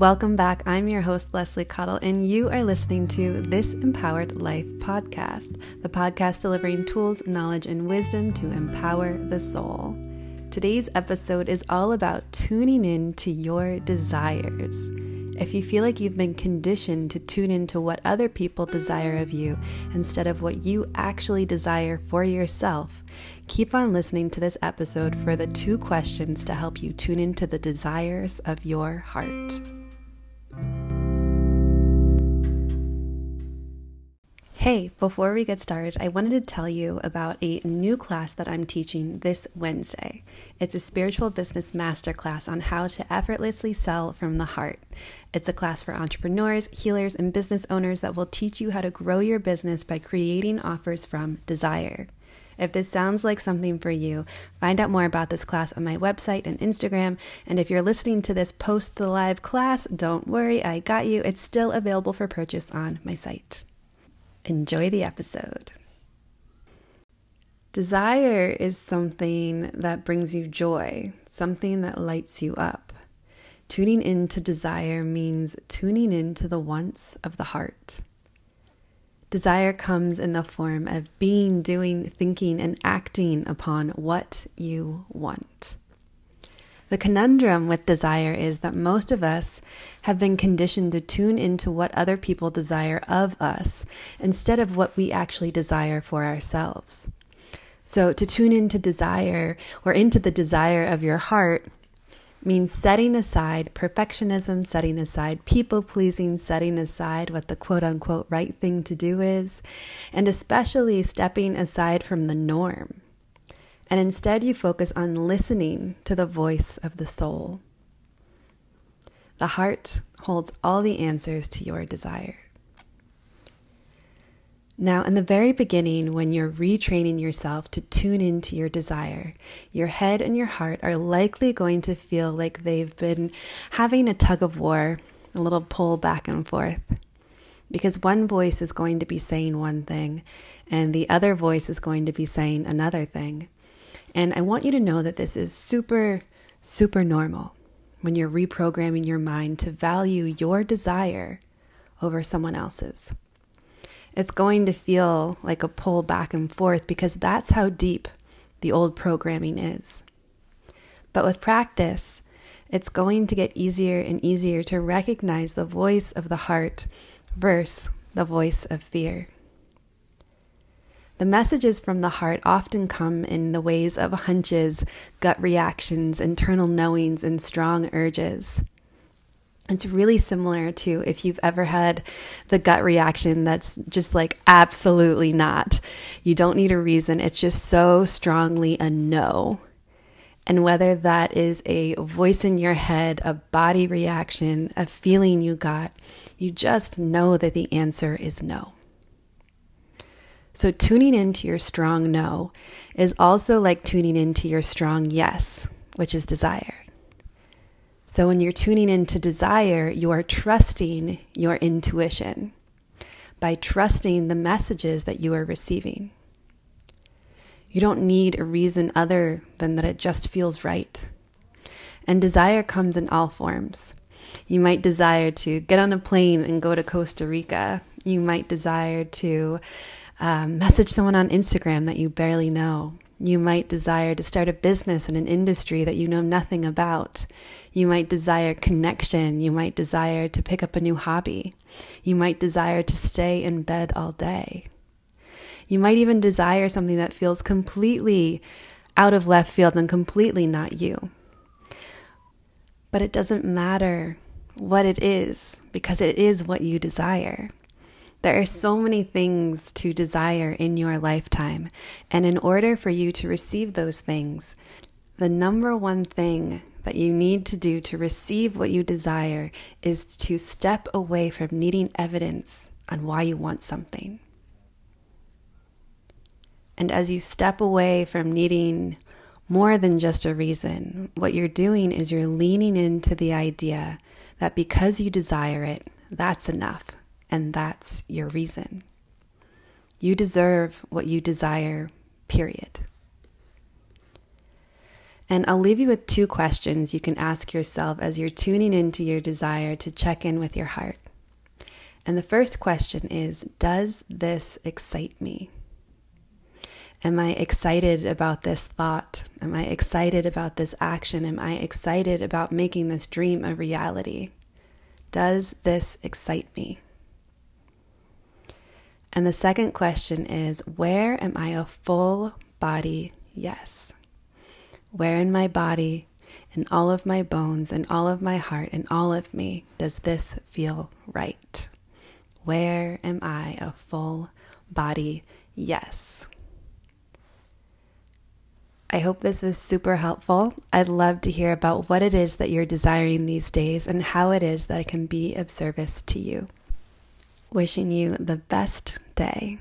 Welcome back. I'm your host, Leslie Cottle, and you are listening to This Empowered Life podcast, the podcast delivering tools, knowledge, and wisdom to empower the soul. Today's episode is all about tuning in to your desires. If you feel like you've been conditioned to tune into what other people desire of you instead of what you actually desire for yourself, keep on listening to this episode for the two questions to help you tune into the desires of your heart. Hey, before we get started, I wanted to tell you about a new class that I'm teaching this Wednesday. It's a spiritual business masterclass on how to effortlessly sell from the heart. It's a class for entrepreneurs, healers, and business owners that will teach you how to grow your business by creating offers from desire. If this sounds like something for you, find out more about this class on my website and Instagram. And if you're listening to this post the live class, don't worry, I got you. It's still available for purchase on my site. Enjoy the episode. Desire is something that brings you joy, something that lights you up. Tuning into desire means tuning into the wants of the heart. Desire comes in the form of being, doing, thinking, and acting upon what you want. The conundrum with desire is that most of us have been conditioned to tune into what other people desire of us instead of what we actually desire for ourselves. So, to tune into desire or into the desire of your heart means setting aside perfectionism, setting aside people pleasing, setting aside what the quote unquote right thing to do is, and especially stepping aside from the norm and instead you focus on listening to the voice of the soul. The heart holds all the answers to your desire. Now, in the very beginning, when you're retraining yourself to tune into your desire, your head and your heart are likely going to feel like they've been having a tug of war, a little pull back and forth. Because one voice is going to be saying one thing, and the other voice is going to be saying another thing. And I want you to know that this is super, super normal when you're reprogramming your mind to value your desire over someone else's. It's going to feel like a pull back and forth because that's how deep the old programming is. But with practice, it's going to get easier and easier to recognize the voice of the heart versus the voice of fear. The messages from the heart often come in the ways of hunches, gut reactions, internal knowings, and strong urges. It's really similar to if you've ever had the gut reaction that's just like absolutely not. You don't need a reason, it's just so strongly a no. And whether that is a voice in your head, a body reaction, a feeling you got, you just know that the answer is no. So, tuning into your strong no is also like tuning into your strong yes, which is desire. So, when you're tuning into desire, you are trusting your intuition by trusting the messages that you are receiving. You don't need a reason other than that it just feels right. And desire comes in all forms. You might desire to get on a plane and go to Costa Rica. You might desire to um, message someone on Instagram that you barely know. You might desire to start a business in an industry that you know nothing about. You might desire connection. You might desire to pick up a new hobby. You might desire to stay in bed all day. You might even desire something that feels completely out of left field and completely not you. But it doesn't matter what it is because it is what you desire. There are so many things to desire in your lifetime. And in order for you to receive those things, the number one thing that you need to do to receive what you desire is to step away from needing evidence on why you want something. And as you step away from needing more than just a reason, what you're doing is you're leaning into the idea that because you desire it, that's enough and that's your reason. You deserve what you desire, period. And I'll leave you with two questions you can ask yourself as you're tuning into your desire to check in with your heart. And the first question is Does this excite me? Am I excited about this thought? Am I excited about this action? Am I excited about making this dream a reality? Does this excite me? And the second question is Where am I a full body yes? Where in my body, in all of my bones, in all of my heart, in all of me, does this feel right? Where am I a full body yes? I hope this was super helpful. I'd love to hear about what it is that you're desiring these days and how it is that it can be of service to you. Wishing you the best day.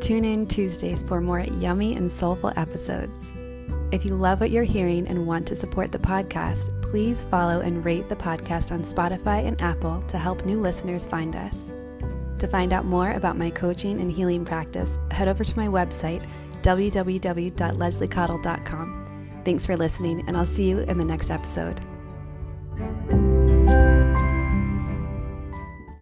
Tune in Tuesdays for more yummy and soulful episodes. If you love what you're hearing and want to support the podcast, please follow and rate the podcast on Spotify and Apple to help new listeners find us. To find out more about my coaching and healing practice, head over to my website, www.lesliecottle.com. Thanks for listening, and I'll see you in the next episode.